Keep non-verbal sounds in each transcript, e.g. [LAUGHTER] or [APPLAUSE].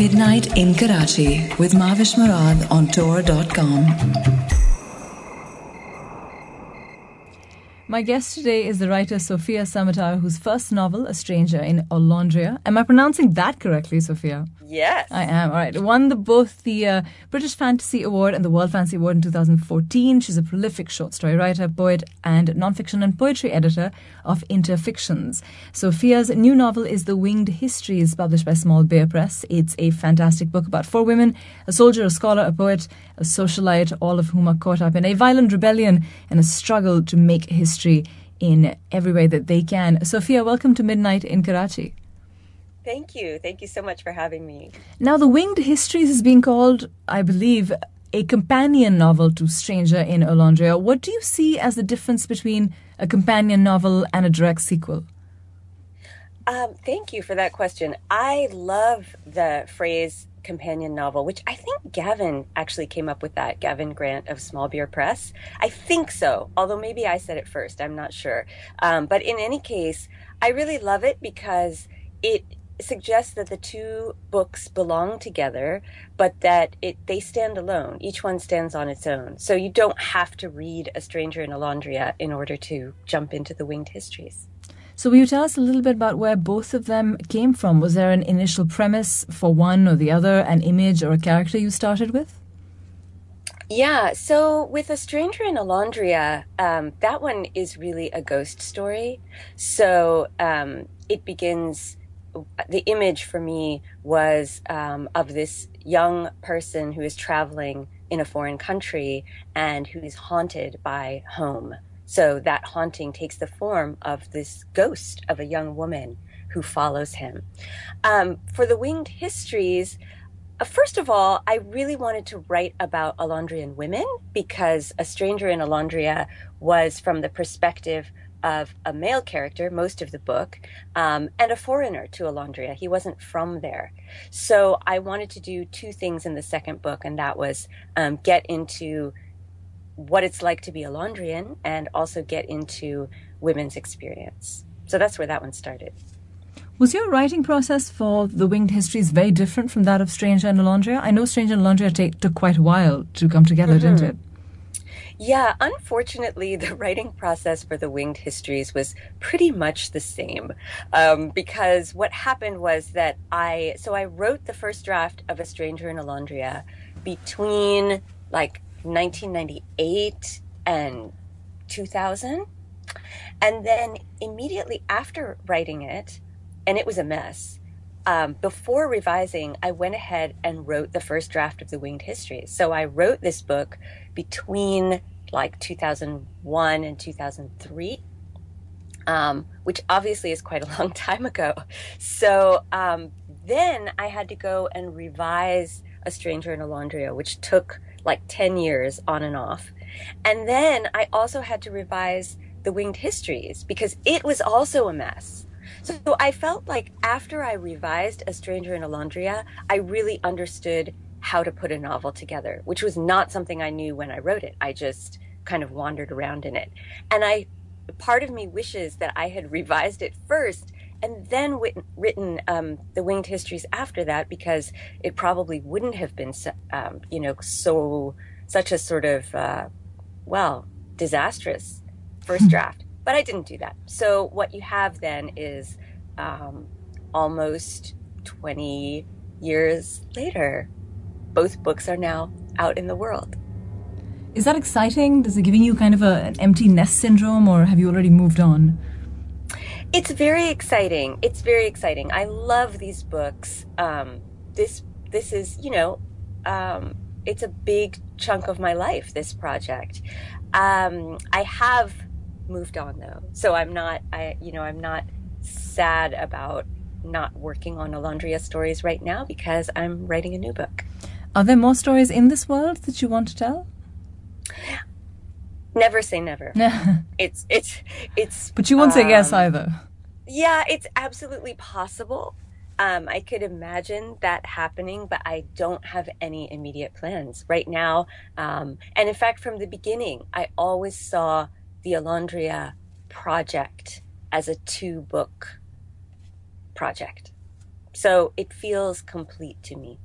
Midnight in Karachi with Mahvesh Murad on Tor.com. My guest today is the writer Sofia Samatar, whose first novel, A Stranger in Olondria. Am I pronouncing that correctly, Sofia? Yes. I am. All right. Won the, both the uh, British Fantasy Award and the World Fantasy Award in 2014. She's a prolific short story writer, poet, and nonfiction and poetry editor of Interfictions. Sofia's new novel is The Winged Histories, published by Small Beer Press. It's a fantastic book about four women a soldier, a scholar, a poet, a socialite, all of whom are caught up in a violent rebellion and a struggle to make history in every way that they can. Sofia, welcome to Midnight in Karachi. Thank you. Thank you so much for having me. Now, The Winged Histories is being called, I believe, a companion novel to Stranger in Olondria. What do you see as the difference between a companion novel and a direct sequel? Um, thank you for that question. I love the phrase companion novel, which I think Gavin actually came up with that. Gavin Grant of Small Beer Press. I think so, although maybe I said it first. I'm not sure. Um, but in any case, I really love it because it suggests that the two books belong together, but that it they stand alone. Each one stands on its own. So you don't have to read A Stranger in a Olondria in order to jump into the Winged Histories. So, will you tell us a little bit about where both of them came from? Was there an initial premise for one or the other, an image or a character you started with? Yeah, so with A Stranger in Olondria, um, that one is really a ghost story. So um, it begins the image for me was um, of this young person who is traveling in a foreign country and who is haunted by home. So that haunting takes the form of this ghost of a young woman who follows him. Um, for the winged histories, uh, first of all, I really wanted to write about Olondrian women because A Stranger in Olondria was from the perspective of a male character most of the book um, and a foreigner to Olondria. He wasn't from there. So I wanted to do two things in the second book, and that was um, get into what it's like to be a Londrian and also get into women's experience. So that's where that one started. Was your writing process for The Winged Histories very different from that of Stranger in Olondria? I know Stranger in Olondria take, took quite a while to come together, mm-hmm. didn't it? Yeah, unfortunately, [LAUGHS] the writing process for the Winged Histories was pretty much the same. Um, because what happened was that I, so I wrote the first draft of A Stranger in Olondria between like 1998 and 2000. And then immediately after writing it, and it was a mess, um, before revising, I went ahead and wrote the first draft of the Winged Histories. So I wrote this book between like 2001 and 2003, um, which obviously is quite a long [LAUGHS] time ago. So um, then I had to go and revise A Stranger in a Olondria, which took like 10 years on and off. And then I also had to revise The Winged Histories because it was also a mess. So I felt like after I revised A Stranger in a Olondria, I really understood how to put a novel together, which was not something I knew when I wrote it. I just kind of wandered around in it. And I, part of me wishes that I had revised it first and then wit- written um, the winged histories after that because it probably wouldn't have been, um, you know, so such a sort of, uh, well, disastrous first hmm. draft. But I didn't do that. So what you have then is um, almost 20 years later, both books are now out in the world. Is that exciting? Does it giving you kind of a, an empty nest syndrome, or have you already moved on? It's very exciting. It's very exciting. I love these books. Um, this this is you know, um, it's a big chunk of my life. This project. Um, I have moved on though, so I'm not. I you know I'm not sad about not working on Olondria stories right now because I'm writing a new book. Are there more stories in this world that you want to tell? Never say never. [LAUGHS] it's it's it's. But you won't um, say yes um, either. Yeah, it's absolutely possible. Um, I could imagine that happening, but I don't have any immediate plans right now. Um, and in fact, from the beginning, I always saw the Olondria project as a two book project. So it feels complete to me.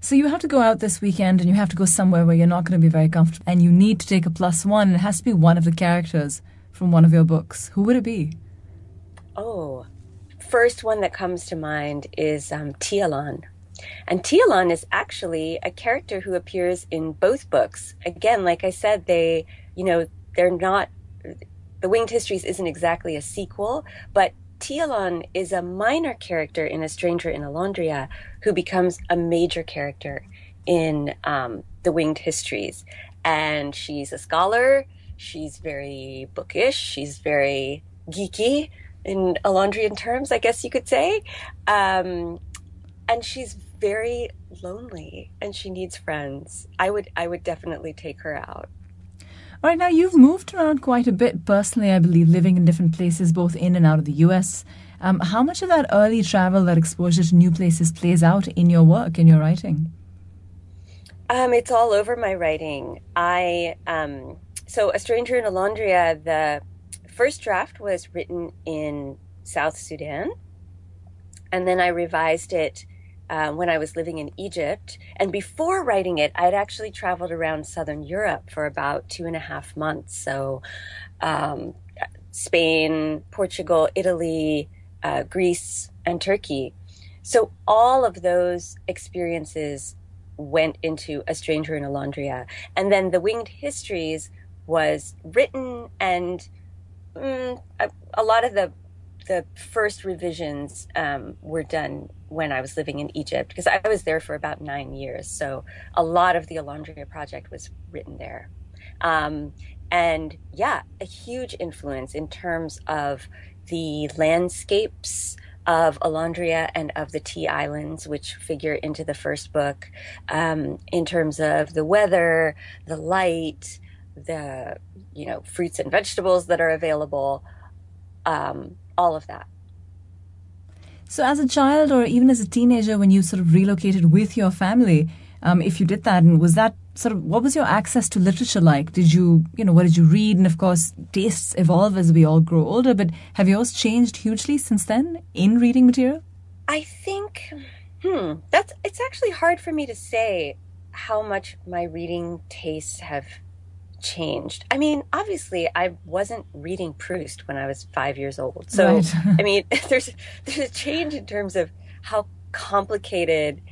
So you have to go out this weekend and you have to go somewhere where you're not going to be very comfortable and you need to take a plus one. It has to be one of the characters from one of your books. Who would it be? Oh, first one that comes to mind is um, Tialon. And Tialon is actually a character who appears in both books. Again, like I said, they, you know, they're not, The Winged Histories isn't exactly a sequel, but Tialon is a minor character in A Stranger in Olondria who becomes a major character in um, The Winged Histories. And she's a scholar, she's very bookish, she's very geeky in Olondrian terms, I guess you could say. Um, and she's very lonely and she needs friends. I would I would definitely take her out. All right, now you've moved around quite a bit personally, I believe, living in different places, both in and out of the US. Um, how much of that early travel, that exposure to new places, plays out in your work, in your writing? Um, it's all over my writing. I um, so a stranger in Olondria. The first draft was written in South Sudan, and then I revised it um, when I was living in Egypt. And before writing it, I'd actually traveled around Southern Europe for about two and a half months. So, um, Spain, Portugal, Italy, uh, Greece, and Turkey. So, all of those experiences went into A Stranger in Olondria. And then The Winged Histories was written and mm, a, a lot of the the first revisions um, were done when I was living in Egypt because I was there for about nine years. So a lot of the Olondria project was written there. Um, and yeah, a huge influence in terms of the landscapes of Olondria and of the Tea Islands, which figure into the first book, um, in terms of the weather, the light, the you know fruits and vegetables that are available. Um, all of that. So, as a child or even as a teenager, when you sort of relocated with your family, um, if you did that, and was that sort of what was your access to literature like? Did you, you know, what did you read? And of course, tastes evolve as we all grow older. But have yours changed hugely since then in reading material? I think, hmm, that's it's actually hard for me to say how much my reading tastes have changed. I mean, obviously, I wasn't reading Proust when I was five years old. So, right. I mean, [LAUGHS] there's there's a change in terms of how complicated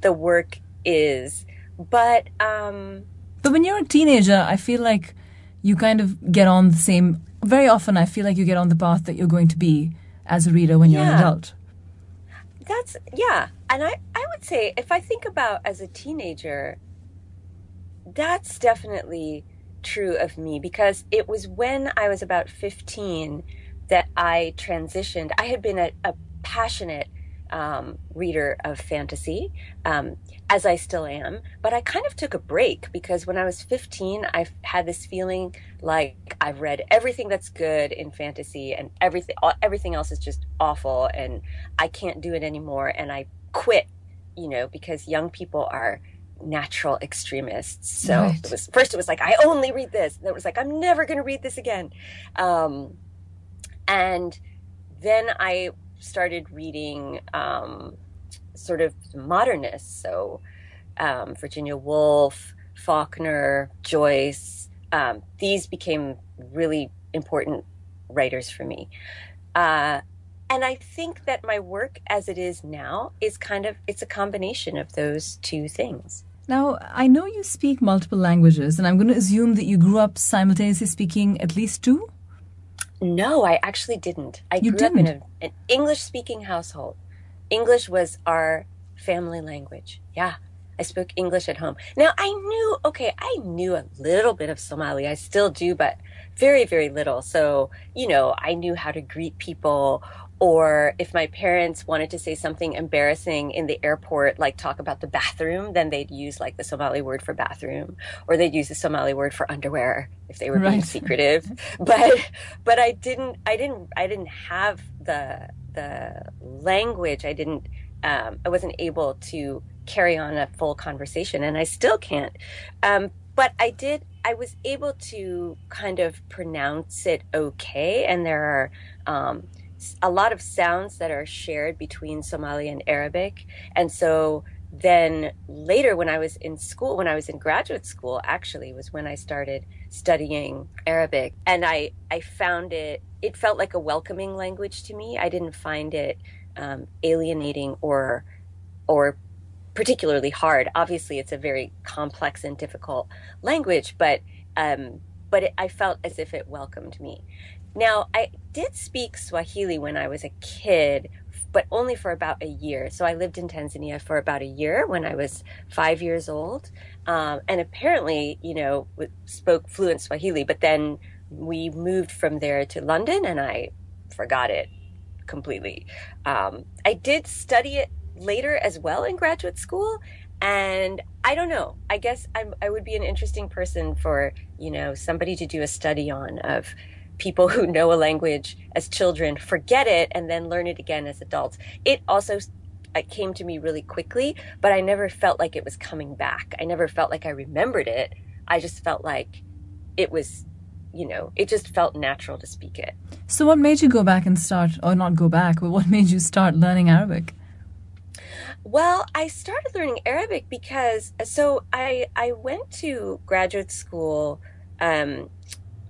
the work is. But um, but when you're a teenager, I feel like you kind of get on the same. Very often, I feel like you get on the path that you're going to be as a reader when you're an adult. That's yeah, and I I would say if I think about as a teenager, that's definitely true of me because it was when I was about 15 that I transitioned. I had been a, a passionate um, reader of fantasy, um, as I still am, but I kind of took a break because when I was 15, I had this feeling like I've read everything that's good in fantasy and everything everything else is just awful and I can't do it anymore and I quit, you know, because young people are natural extremists. So right. it was first it was like I only read this, and it was like I'm never going to read this again. Um, and then I started reading um, sort of modernists, so um, Virginia Woolf, Faulkner, Joyce. Um, these became really important writers for me. Uh, and I think that my work as it is now is kind of it's a combination of those two things. Now, I know you speak multiple languages, and I'm going to assume that you grew up simultaneously speaking at least two? No, I actually didn't. I you grew didn't? up in a, an English speaking household. English was our family language. Yeah, I spoke English at home. Now, I knew, okay, I knew a little bit of Somali. I still do, but very, very little. So, you know, I knew how to greet people or if my parents wanted to say something embarrassing in the airport, like talk about the bathroom, then they'd use like the Somali word for bathroom, or they'd use the Somali word for underwear if they were right. being secretive. [LAUGHS] but but I didn't I didn't I didn't have the the language. I didn't um, I wasn't able to carry on a full conversation, and I still can't. Um, but I did. I was able to kind of pronounce it okay, and there are. Um, a lot of sounds that are shared between Somali and Arabic. And so then later when I was in school, when I was in graduate school, actually was when I started studying Arabic. And I, I found it, it felt like a welcoming language to me. I didn't find it um, alienating or, or particularly hard. Obviously, it's a very complex and difficult language, but um, but it, I felt as if it welcomed me. Now, I did speak Swahili when I was a kid, but only for about a year. So I lived in Tanzania for about a year when I was five years old, um, and apparently, you know, spoke fluent Swahili. But then we moved from there to London, and I forgot it completely. Um, I did study it later as well in graduate school, and I don't know. I guess I'm, I would be an interesting person for you know somebody to do a study on of people who know a language as children forget it and then learn it again as adults. It also it came to me really quickly, but I never felt like it was coming back. I never felt like I remembered it. I just felt like it was, you know, it just felt natural to speak it. So, what made you go back and start, or not go back, but what made you start learning Arabic? Well, I started learning Arabic because so I I went to graduate school um,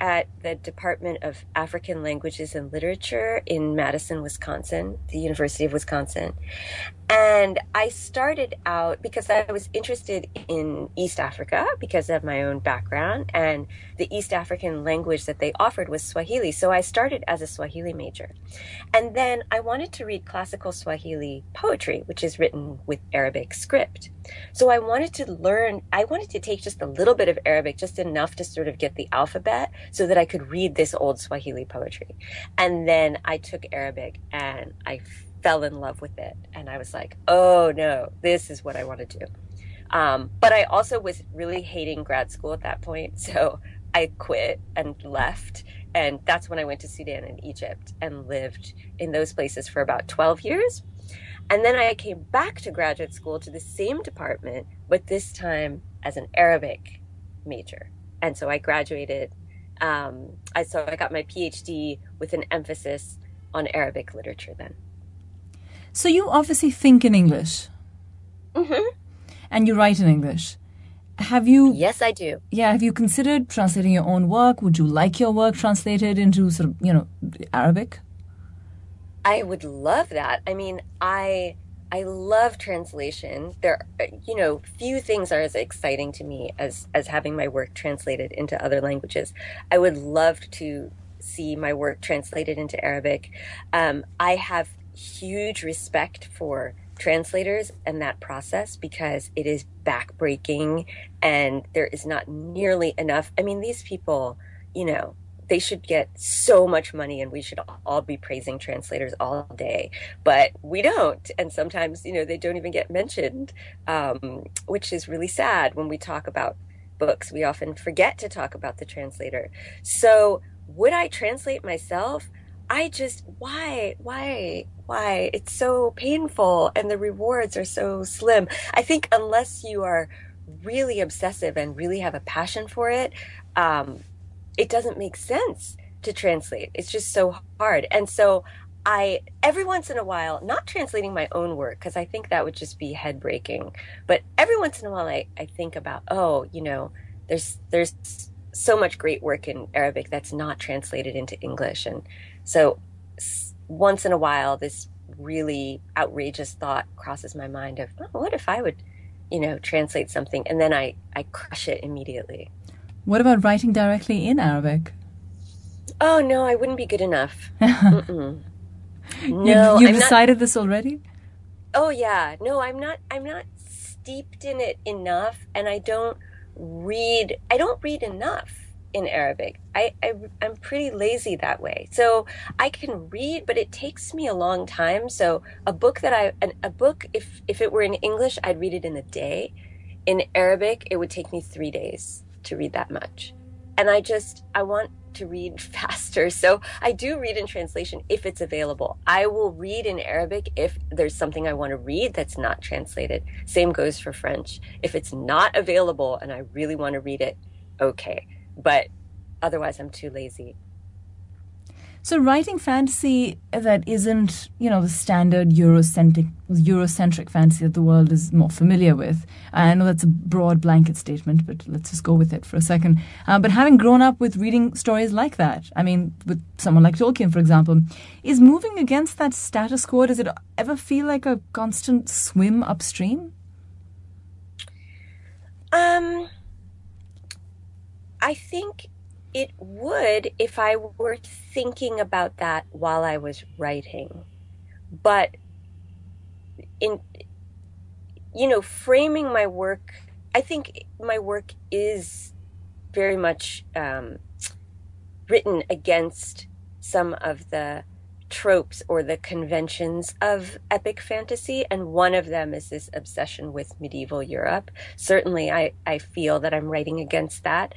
at the Department of African Languages and Literature in Madison, Wisconsin, the University of Wisconsin. And I started out because I was interested in East Africa because of my own background, and the East African language that they offered was Swahili. So I started as a Swahili major. And then I wanted to read classical Swahili poetry, which is written with Arabic script. So I wanted to learn, I wanted to take just a little bit of Arabic, just enough to sort of get the alphabet so that I could read this old Swahili poetry. And then I took Arabic and I fell in love with it. And I was like, oh no, this is what I want to do. Um, but I also was really hating grad school at that point. So I quit and left. And that's when I went to Sudan and Egypt and lived in those places for about 12 years. And then I came back to graduate school to the same department, but this time as an Arabic major. And so I graduated. Um, I so I got my PhD with an emphasis on Arabic literature then. So you obviously think in English. Mm-hmm. And you write in English. Have you? Yes, I do. Yeah. Have you considered translating your own work? Would you like your work translated into sort of you know Arabic? I would love that. I mean, I I love translation. There, you know, few things are as exciting to me as as having my work translated into other languages. I would love to see my work translated into Arabic. Um, I have huge respect for translators and that process because it is backbreaking and there is not nearly enough. I mean, these people, you know, they should get so much money and we should all be praising translators all day but we don't. And sometimes you know they don't even get mentioned um, which is really sad when we talk about books. We often forget to talk about the translator. So would i translate myself I just why why why it's so painful and the rewards are so slim. I think unless you are really obsessive and really have a passion for it, um, it doesn't make sense to translate. It's just so hard. And so I every once in a while, not translating my own work because I think that would just be head breaking, but every once in a while I, I think about, oh, you know, there's there's so much great work in Arabic that's not translated into English and so once in a while, this really outrageous thought crosses my mind of, oh, what if I would, you know, translate something? And then I, I crush it immediately. What about writing directly in Arabic? Oh, no, I wouldn't be good enough. [LAUGHS] no, you, you decided not, this already? Oh, yeah. No, I'm not, I'm not steeped in it enough and I don't read, I don't read enough in Arabic. I, I am pretty lazy that way. So I can read, but it takes me a long time. So a book that I an, a book if if it were in English, I'd read it in a day. In Arabic, it would take me 3 days to read that much. And I just I want to read [LAUGHS] faster. So I do read in translation if it's available. I will read in Arabic if there's something I want to read that's not translated. Same goes for French. If it's not available and I really want to read it, okay but otherwise I'm too lazy. So writing fantasy that isn't, you know, the standard Eurocentric Eurocentric fantasy that the world is more familiar with. I know that's a broad blanket statement, but let's just go with it for a second. Uh, but having grown up with reading stories like that, I mean, with someone like Tolkien, for example, is moving against that status quo. Does it ever feel like a constant swim upstream? Um, I think it would if I were thinking about that while I was writing. But in you know, framing my work, I think my work is very much um, written against some of the tropes or the conventions of epic fantasy and one of them is this obsession with medieval europe certainly i, I feel that i'm writing against that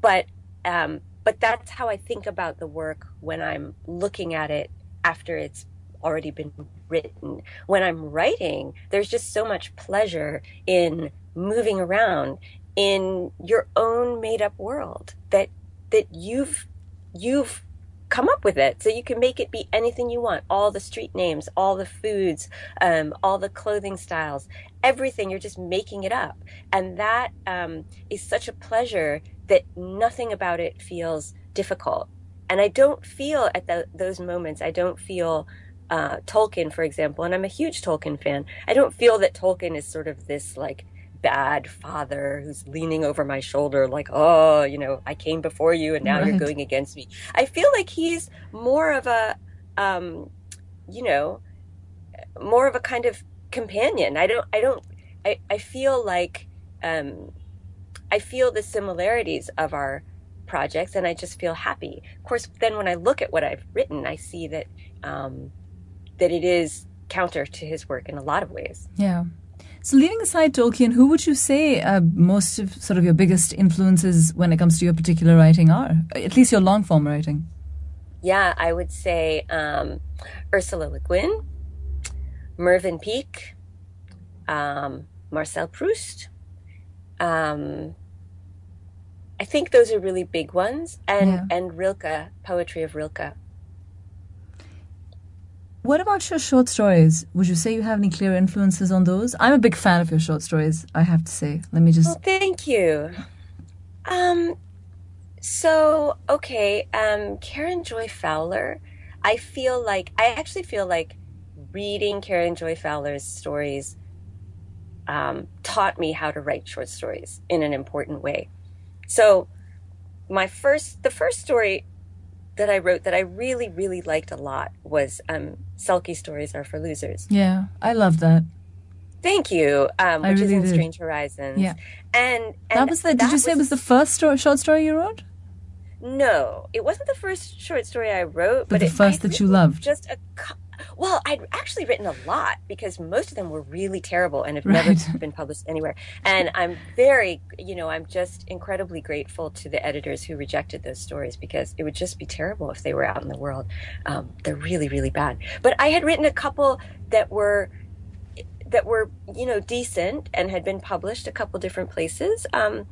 but um, but that's how I think about the work when I'm looking at it after it's already been written. When I'm writing, there's just so much pleasure in moving around in your own made up world that that you've you've come up with it. So you can make it be anything you want. All the street names all the foods um, all the clothing styles everything. You're just making it up. And that um, is such a pleasure that nothing about it feels difficult. And I don't feel at the, those moments, I don't feel uh, Tolkien, for example, and I'm a huge Tolkien fan. I don't feel that Tolkien is sort of this like bad father who's leaning over my shoulder, like, oh, you know, I came before you and now right. you're going against me. I feel like he's more of a, um, you know, more of a kind of companion. I don't, I don't, I, I feel like, um, I feel the similarities of our projects and I just feel happy. Of course, then when I look at what I've written, I see that um, that it is counter to his work in a lot of ways. Yeah. So, leaving aside Tolkien, who would you say uh, most of sort of your biggest influences when it comes to your particular writing are? At least your long form writing. Yeah, I would say um, Ursula Le Guin, Mervyn Peake, um, Marcel Proust, um, I think those are really big ones, and yeah. and Rilke, poetry of Rilke. What about your short stories? Would you say you have any clear influences on those? I'm a big fan of your short stories. I have to say. Let me just. Well, thank you. Um, so okay, um, Karen Joy Fowler. I feel like I actually feel like reading Karen Joy Fowler's stories um, taught me how to write short stories in an important way. So my first, the first story that I wrote that I really, really liked a lot was um, Selkie Stories Are for Losers. Yeah, I love that. Thank you. Um, which really is in did. Strange Horizons. Yeah. And, and that was the, did that you say it was the first story, short story you wrote? No, it wasn't the first short story I wrote, but, but the it, first that you loved. Just a, well, I'd actually written a lot because most of them were really terrible and have right. never been published anywhere. And I'm very, you know, I'm just incredibly grateful to the editors who rejected those stories because it would just be terrible if they were out in the world. Um, they're really, really bad. But I had written a couple that were that were, you know, decent and had been published a couple different places. Um,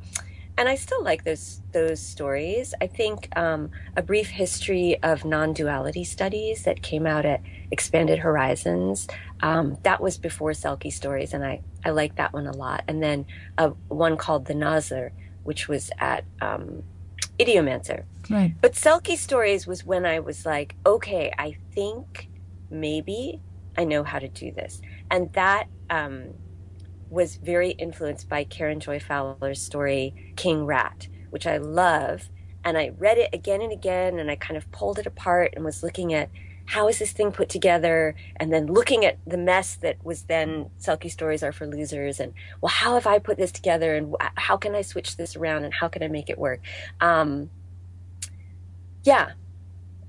and I still like those those stories. I think um, a brief history of non-duality studies that came out at Expanded Horizons. Um, that was before Selkie Stories, and I I like that one a lot. And then uh, one called The Nazar, which was at um, Ideomancer. Right. But Selkie Stories was when I was like, okay, I think maybe I know how to do this, and that um, was very influenced by Karen Joy Fowler's story King Rat, which I love. And I read it again and again, and I kind of pulled it apart and was looking at how is this thing put together, and then looking at the mess that was then Selkie Stories Are for Losers, and well, how have I put this together, and how can I switch this around, and how can I make it work? Um, yeah,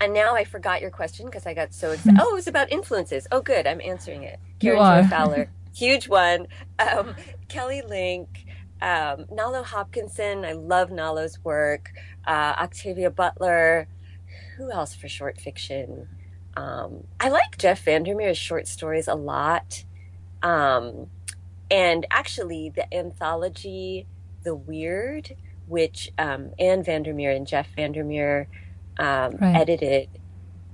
and now I forgot your question because I got so [LAUGHS] excited. oh, it was about influences. Oh, good, I'm answering it. Karen Joy Fowler [LAUGHS] huge one. Um, [LAUGHS] Kelly Link, um, Nalo Hopkinson. I love Nalo's work. Uh, Octavia Butler. Who else for short fiction? Um, I like Jeff VanderMeer's short stories a lot. Um, and actually, the anthology, The Weird, which um, Anne VanderMeer and Jeff VanderMeer um, right. edited,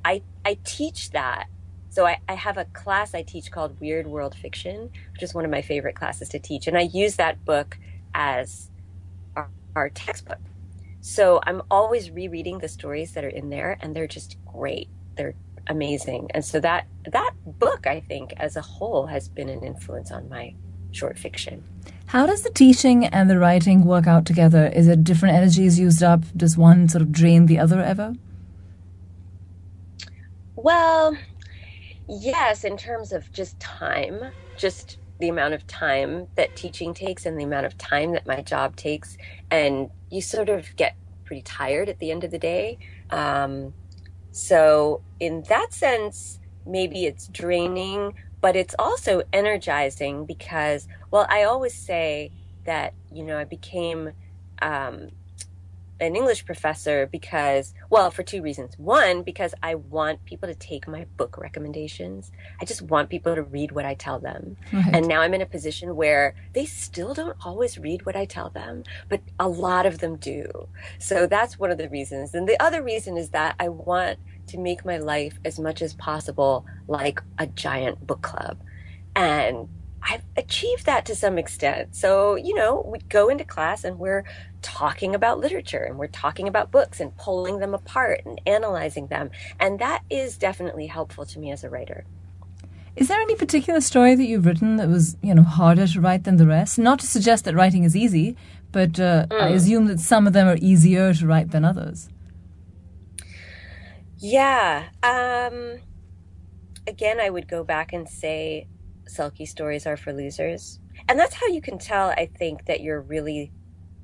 I I teach that. So I, I have a class I teach called Weird World Fiction, which is one of my favorite classes to teach, and I use that book as our, our textbook. So I'm always rereading the stories that are in there, and they're just great. They're amazing, and so that that book, I think, as a whole, has been an influence on my short fiction. How does the teaching and the writing work out together? Is it different energies used up? Does one sort of drain the other ever? Well, yes, in terms of just time, just the amount of time that teaching takes and the amount of time that my job takes. And you sort of get pretty tired at the end of the day. Um, so, in that sense, maybe it's draining, but it's also energizing because, well, I always say that, you know, I became um, an English professor because, well, for two reasons. One, because I want people to take my book recommendations. I just want people to read what I tell them. Right. And now I'm in a position where they still don't always read what I tell them, but a lot of them do. So that's one of the reasons. And the other reason is that I want to make my life as much as possible like a giant book club. And I've achieved that to some extent. So, you know, we go into class and we're talking about literature and we're talking about books and pulling them apart and analyzing them. And that is definitely helpful to me as a writer. Is there any particular story that you've written that was, you know, harder to write than the rest? Not to suggest that writing is easy, but uh, mm. I assume that some of them are easier to write than others. Yeah. Um, again, I would go back and say Selkie stories are for losers. And that's how you can tell, I think, that you're really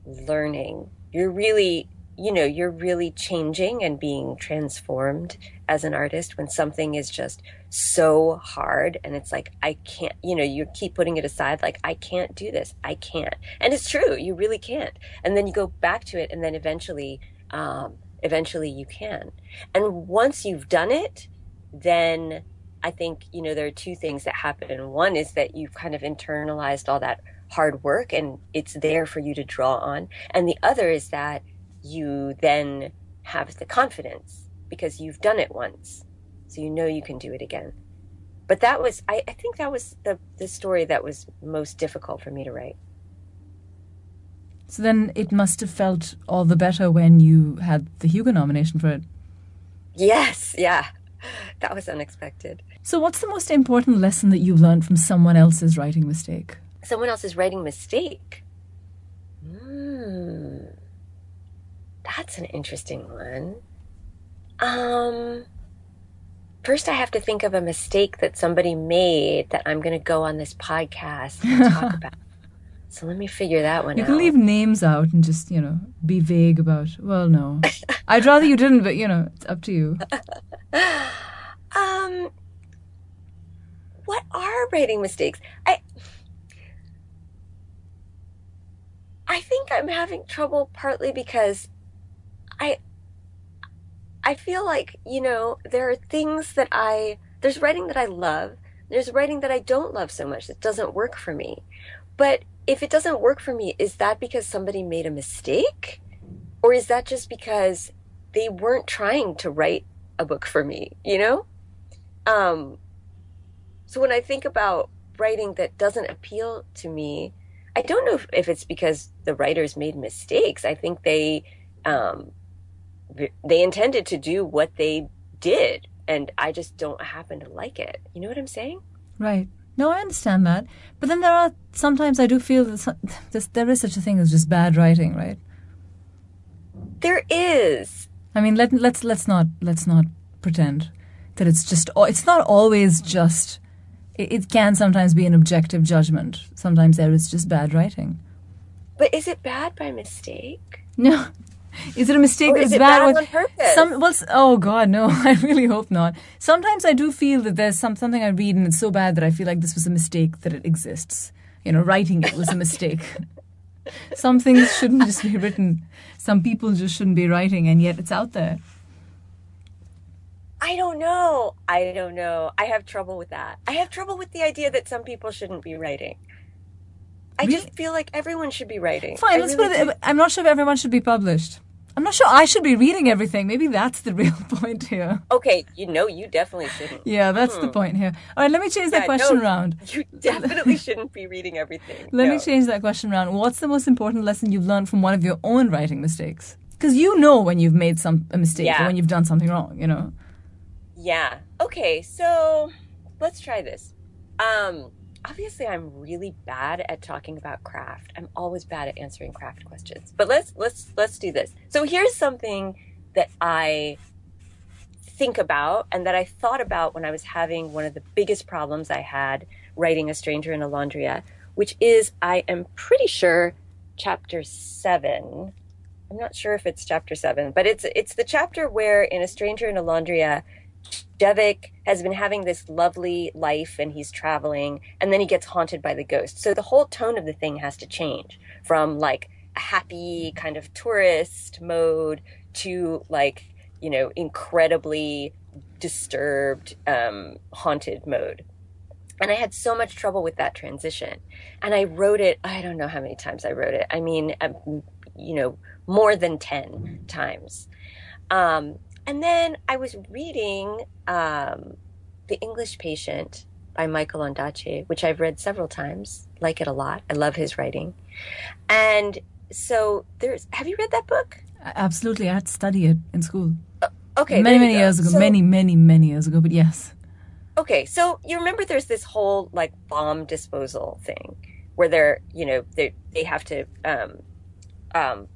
learning. You're really, you know, you're really changing and being transformed as an artist when something is just so hard and it's like, I can't, you know, you keep putting it aside, like, I can't do this. I can't. And it's true, you really can't. And then you go back to it and then eventually, um, eventually you can. And once you've done it, then I think, you know, there are two things that happen. One is that you've kind of internalized all that hard work and it's there for you to draw on. And the other is that you then have the confidence because you've done it once. So you know you can do it again. But that was, I, I think that was the, the story that was most difficult for me to write. So then it must have felt all the better when you had the Hugo nomination for it. Yes, yeah. [LAUGHS] That was unexpected. So, what's the most important lesson that you've learned from someone else's writing mistake? Someone else's writing mistake? Hmm. That's an interesting one. Um, first, I have to think of a mistake that somebody made that I'm going to go on this podcast and talk [LAUGHS] about. So let me figure that one you out. You can leave names out and just, you know, be vague about, well, no. [LAUGHS] I'd rather you didn't, but, you know, it's up to you. [LAUGHS] um, what are writing mistakes? I I think I'm having trouble partly because I I feel like, you know, there are things that I there's writing that I love, there's writing that I don't love so much that doesn't work for me. But if it doesn't work for me, is that because somebody made a mistake? Or is that just because they weren't trying to write a book for me, you know? Um so when I think about writing that doesn't appeal to me, I don't know if, it's because the writers made mistakes. I think they um, they intended to do what they did, and I just don't happen to like it. You know what I'm saying? Right. No, I understand that. But then there are sometimes I do feel that there is such a thing as just bad writing, right? There is. I mean, let let's let's not let's not pretend that it's just it's not always just it, it can sometimes be an objective judgment. Sometimes there is just bad writing. But is it bad by mistake? No. Is it a mistake or that's bad, bad with, on purpose? Some, well, oh God, no! [LAUGHS] I really hope not. Sometimes I do feel that there's some something I read and it's so bad that I feel like this was a mistake that it exists. You know, writing it was a mistake. [LAUGHS] some things shouldn't just be written. Some people just shouldn't be writing, and yet it's out there. I don't know. I don't know. I have trouble with that. I have trouble with the idea that some people shouldn't be writing. I really? just feel like everyone should be writing. Fine, I let's really put it. I'm not sure if everyone should be published. I'm not sure I should be reading everything. Maybe that's the [LAUGHS] real point here. Okay, you know you definitely shouldn't. Yeah, that's the point here. All right, let me change that Yeah, question no, round. You definitely [LAUGHS] shouldn't be reading everything. Let me change that question around. What's the most important lesson you've learned from one of your own writing mistakes? Because you know when you've made some a mistake or when you've done something wrong. You know. Yeah. Okay, so let's try this. Um, obviously I'm really bad at talking about craft. I'm always bad at answering craft questions. But let's let's let's do this. So here's something that I think about and that I thought about when I was having one of the biggest problems I had writing A Stranger in a Olondria, which is I am pretty sure chapter 7. I'm not sure if it's chapter 7, but it's it's the chapter where in A Stranger in a Olondria Jevick has been having this lovely life and he's traveling and then he gets haunted by the ghost. So the whole tone of the thing has to change from like a happy kind of tourist mode to like, you know, incredibly disturbed, um, haunted mode. And I had so much trouble with that transition. And I wrote it, I don't know how many times I wrote it. I mean, um, you know, more than 10 times. Um, and then I was reading um, The English Patient by Michael Ondaatje, which I've read several times, like it a lot. I love his writing. And so there's, have you read that book? Absolutely, I had to study it in school Okay. many many go. years ago. So- many many many years ago. But yes, Okay, so you remember there's this whole like bomb disposal thing where they're, you know, they they have to um, um,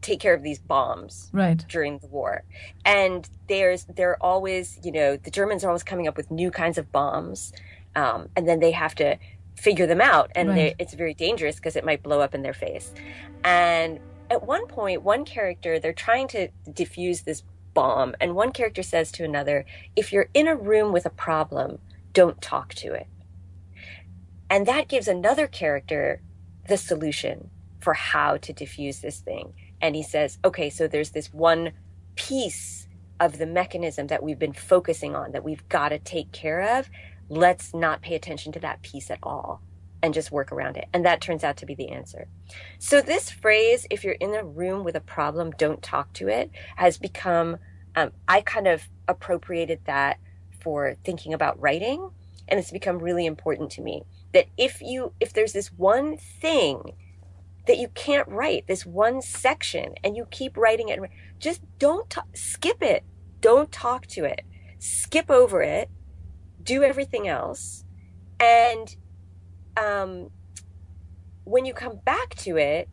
take care of these bombs right. during the war, and there's they're always, you know, the Germans are always coming up with new kinds of bombs, um, and then they have to figure them out, and Right. it's very dangerous because it might blow up in their face. And at one point, one character they're trying to defuse this bomb, and one character says to another, "If you're in a room with a problem, don't talk to it." And that gives another character the solution for how to diffuse this thing. And he says, okay, so there's this one piece of the mechanism that we've been focusing on that we've got to take care of. Let's not pay attention to that piece at all and just work around it. And that turns out to be the answer. So this phrase, if you're in a room with a problem, don't talk to it, has become, um, I kind of appropriated that for thinking about writing. And it's become really important to me that if you, if there's this one thing that you can't write, this one section, and you keep writing it, just don't ta- skip it. Don't talk to it. Skip over it. Do everything else. And um, when you come back to it,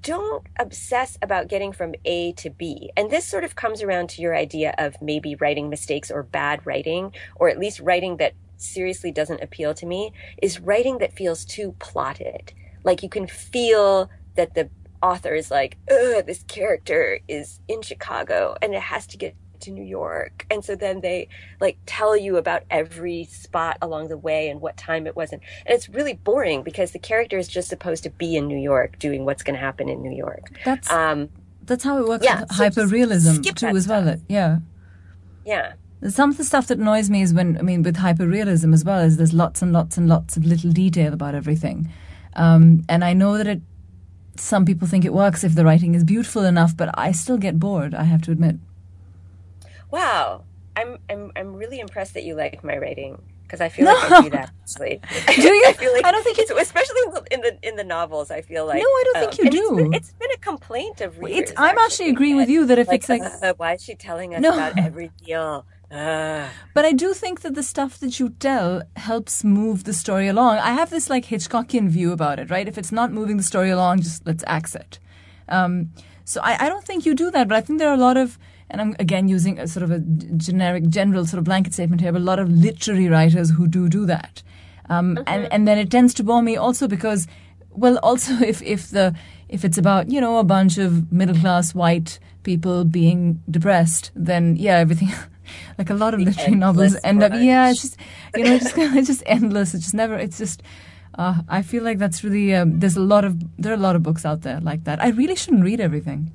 don't obsess about getting from A to B. And this sort of comes around to your idea of maybe writing mistakes or bad writing, or at least writing that seriously doesn't appeal to me, is writing that feels too plotted. Like you can feel that the author is like, ugh, this character is in Chicago and it has to get to New York. And so then they like tell you about every spot along the way and what time it was. And, and it's really boring because the character is just supposed to be in New York doing what's going to happen in New York. That's Um, that's how it works yeah, with so hyperrealism too, as well. stuff. Yeah. yeah. Some of the stuff that annoys me is when, I mean, with hyperrealism as well, is there's lots and lots and lots of little detail about everything. Um, and I know that it, some people think it works if the writing is beautiful enough, but I still get bored, I have to admit. Wow. I'm, I'm, I'm really impressed that you like my writing because I feel like I do that. Actually. Do you? I feel like I don't think it's, especially in the, in the novels. I feel like No, I don't think you and it's do. been- it's been a complaint of readers. It's, I'm actually agreeing with you that if Like, it's like, uh, why is she telling us No. about every deal? Uh, But I do think that the stuff that you tell helps move the story along. I have this like Hitchcockian view about it, right? If it's not moving the story along, just let's axe it. Um, so I, I don't think you do that, but I think there are a lot of, and I'm again using a sort of a generic, general sort of blanket statement here, but a lot of literary writers who do do that. Um, and, and then it tends to bore me also because, well, also [LAUGHS] if, if the, if it's about, you know, a bunch of middle class white people being depressed, then yeah, everything, [LAUGHS] like a lot of The literary novels end up, yeah, it's just, you know, it's just, it's [LAUGHS] just endless. It's just never, it's just, uh, I feel like that's really, um, there's a lot of, there are a lot of books out there like that. I really shouldn't read everything.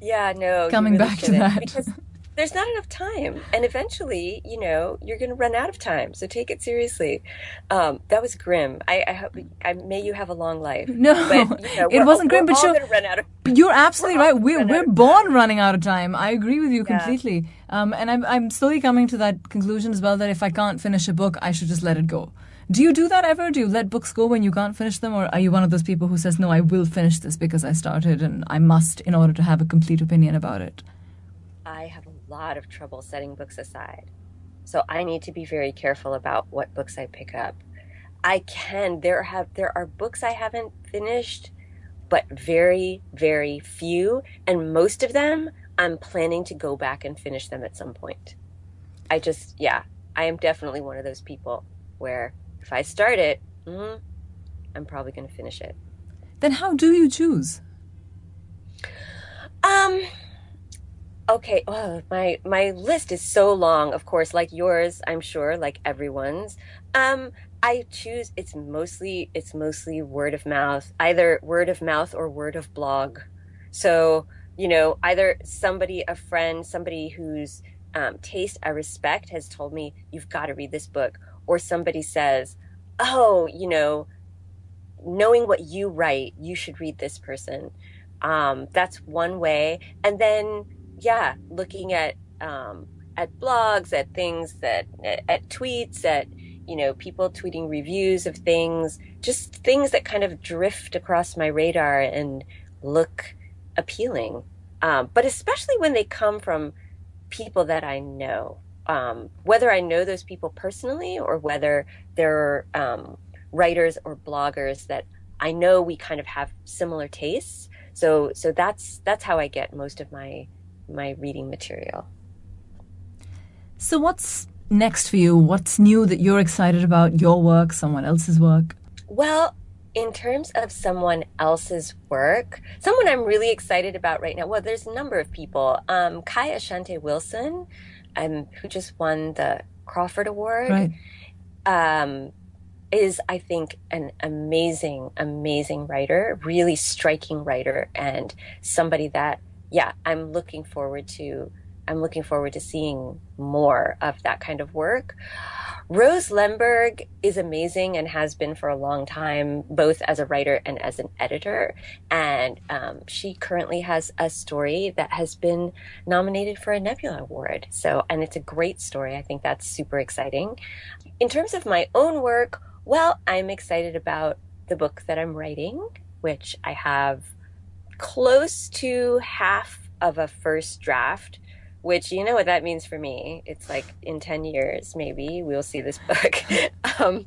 yeah, no. Coming really back to shouldn't, that. because [LAUGHS] there's not enough time, and eventually, you know, you're going to run out of time. So take it seriously. Um, that was grim. I, I hope. I may you have a long life. No, but, you know, [LAUGHS] it wasn't grim, but you're- run out of. You're absolutely all right. We're, we're born running out of time. I agree with you Yeah. completely. Um, and I'm, I'm slowly coming to that conclusion as well that if I can't finish a book, I should just let it go. Do you do that ever? Do you let books go when you can't finish them? Or are you one of those people who says, no, I will finish this because I started and I must in order to have a complete opinion about it? I have a lot of trouble setting books aside. So I need to be very careful about what books I pick up. I can there have there are books I haven't finished, but very very few and most of them I'm planning to go back and finish them at some point. I just yeah, I am definitely one of those people where if I start it, mm, I'm probably going to finish it. Then how do you choose? Um. Okay. Oh, my my list is so long. Of course, like yours, I'm sure, like everyone's. Um, I choose. It's mostly it's mostly word of mouth, either word of mouth or word of blog. So you know, either somebody, a friend, somebody whose um, taste I respect has told me you've got to read this book, or somebody says, "Oh, you know, knowing what you write, you should read this person." Um, that's one way, and then yeah, looking at um, at blogs, at things that at, tweets, at you know people tweeting reviews of things, just things that kind of drift across my radar and look appealing. Um, but especially when they come from people that I know, um, whether I know those people personally or whether they're um, writers or bloggers that I know we kind of have similar tastes. So so that's that's how I get most of my my reading material. So, what's next for you? What's new that you're excited about? Your work, someone else's work? Well, in terms of someone else's work, someone I'm really excited about right now. Well, there's a number of people. Um, Kai Ashante Wilson, um, who just won the Crawford Award. Right. um, is I think an amazing, amazing writer, really striking writer, and somebody that yeah, I'm looking forward to. I'm looking forward to seeing more of that kind of work. Rose Lemberg is amazing and has been for a long time, both as a writer and as an editor. And um, she currently has a story that has been nominated for a Nebula Award. So, and it's a great story. I think that's super exciting. In terms of my own work, well, I'm excited about the book that I'm writing, which I have close to half of a first draft which you know what that means for me? It's like in 10 years maybe we'll see this book. [LAUGHS] Um,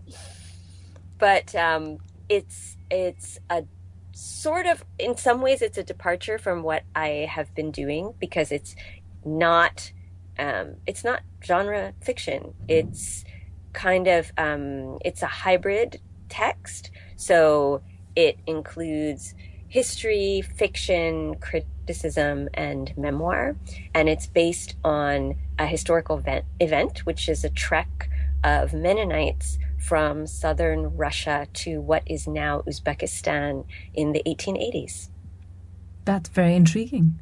but um, it's it's a sort of in some ways it's a departure from what i have been doing because it's not um, it's not genre fiction. It's kind of um, it's a hybrid text. So it includes history fiction criticism and memoir and it's based on a historical event, event which is a trek of mennonites from southern russia to what is now uzbekistan in the 1880s That's very intriguing.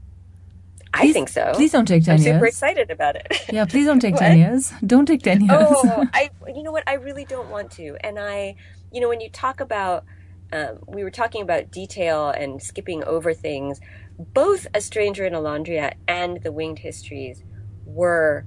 i think so Please don't take 10 i'm years. super excited about it Yeah, please don't take [LAUGHS] 10 years. Don't take 10 years. oh, [LAUGHS] I, you know what? I really don't want to. And I, you know, when you talk about, um, we were talking about detail and skipping over things. Both A Stranger in Olondria and The Winged Histories were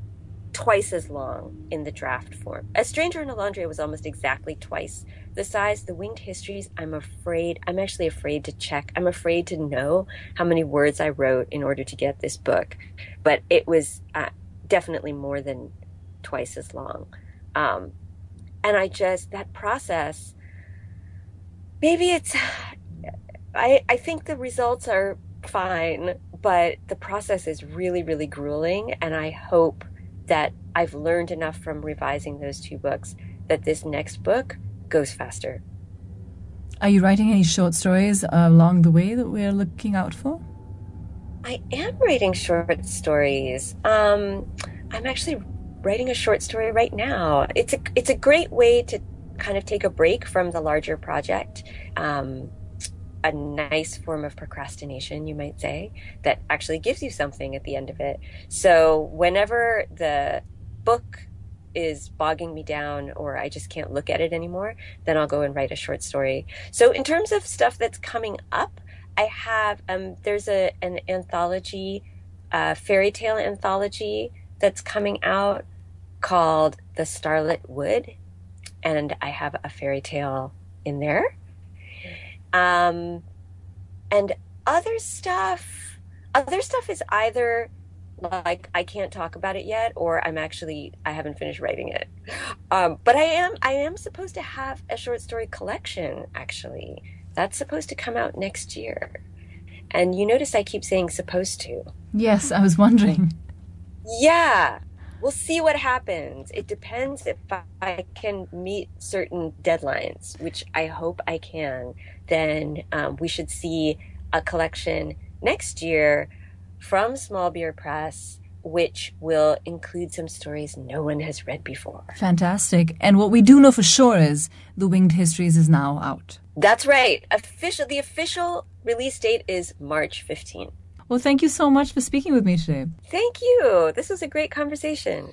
twice as long in the draft form. A Stranger in Olondria was almost exactly twice the size. The Winged Histories, I'm afraid, I'm actually afraid to check. I'm afraid to know how many words I wrote in order to get this book. But it was uh, definitely more than twice as long. Um, and I just, that process, maybe it's, I, I think the results are fine, but the process is really, really grueling. And I hope that I've learned enough from revising those two books that this next book goes faster. Are you writing any short stories along the way that we're looking out for? I am writing short stories. Um, I'm actually writing a short story right now. It's a it's a great way to kind of take a break from the larger project. Um, a nice form of procrastination, you might say, that actually gives you something at the end of it. So whenever the book is bogging me down or I just can't look at it anymore, then I'll go and write a short story. So in terms of stuff that's coming up, I have um, there's a an anthology, fairy tale anthology that's coming out called The Starlit Wood, and I have a fairy tale in there. Um, and other stuff, other stuff is either like I can't talk about it yet, or I'm actually I haven't finished writing it. Um, but I am I am supposed to have a short story collection. Actually, that's supposed to come out next year. And you notice I keep saying supposed to. Yes, I was wondering. Yeah, we'll see what happens. It depends if I can meet certain deadlines, which I hope I can. Then um, we should see a collection next year from Small Beer Press, which will include some stories no one has read before. Fantastic. And what we do know for sure is The Winged Histories is now out. That's right. Official the official release date is March 15th. Well, thank you so much for speaking with me today. Thank you. This was a great conversation.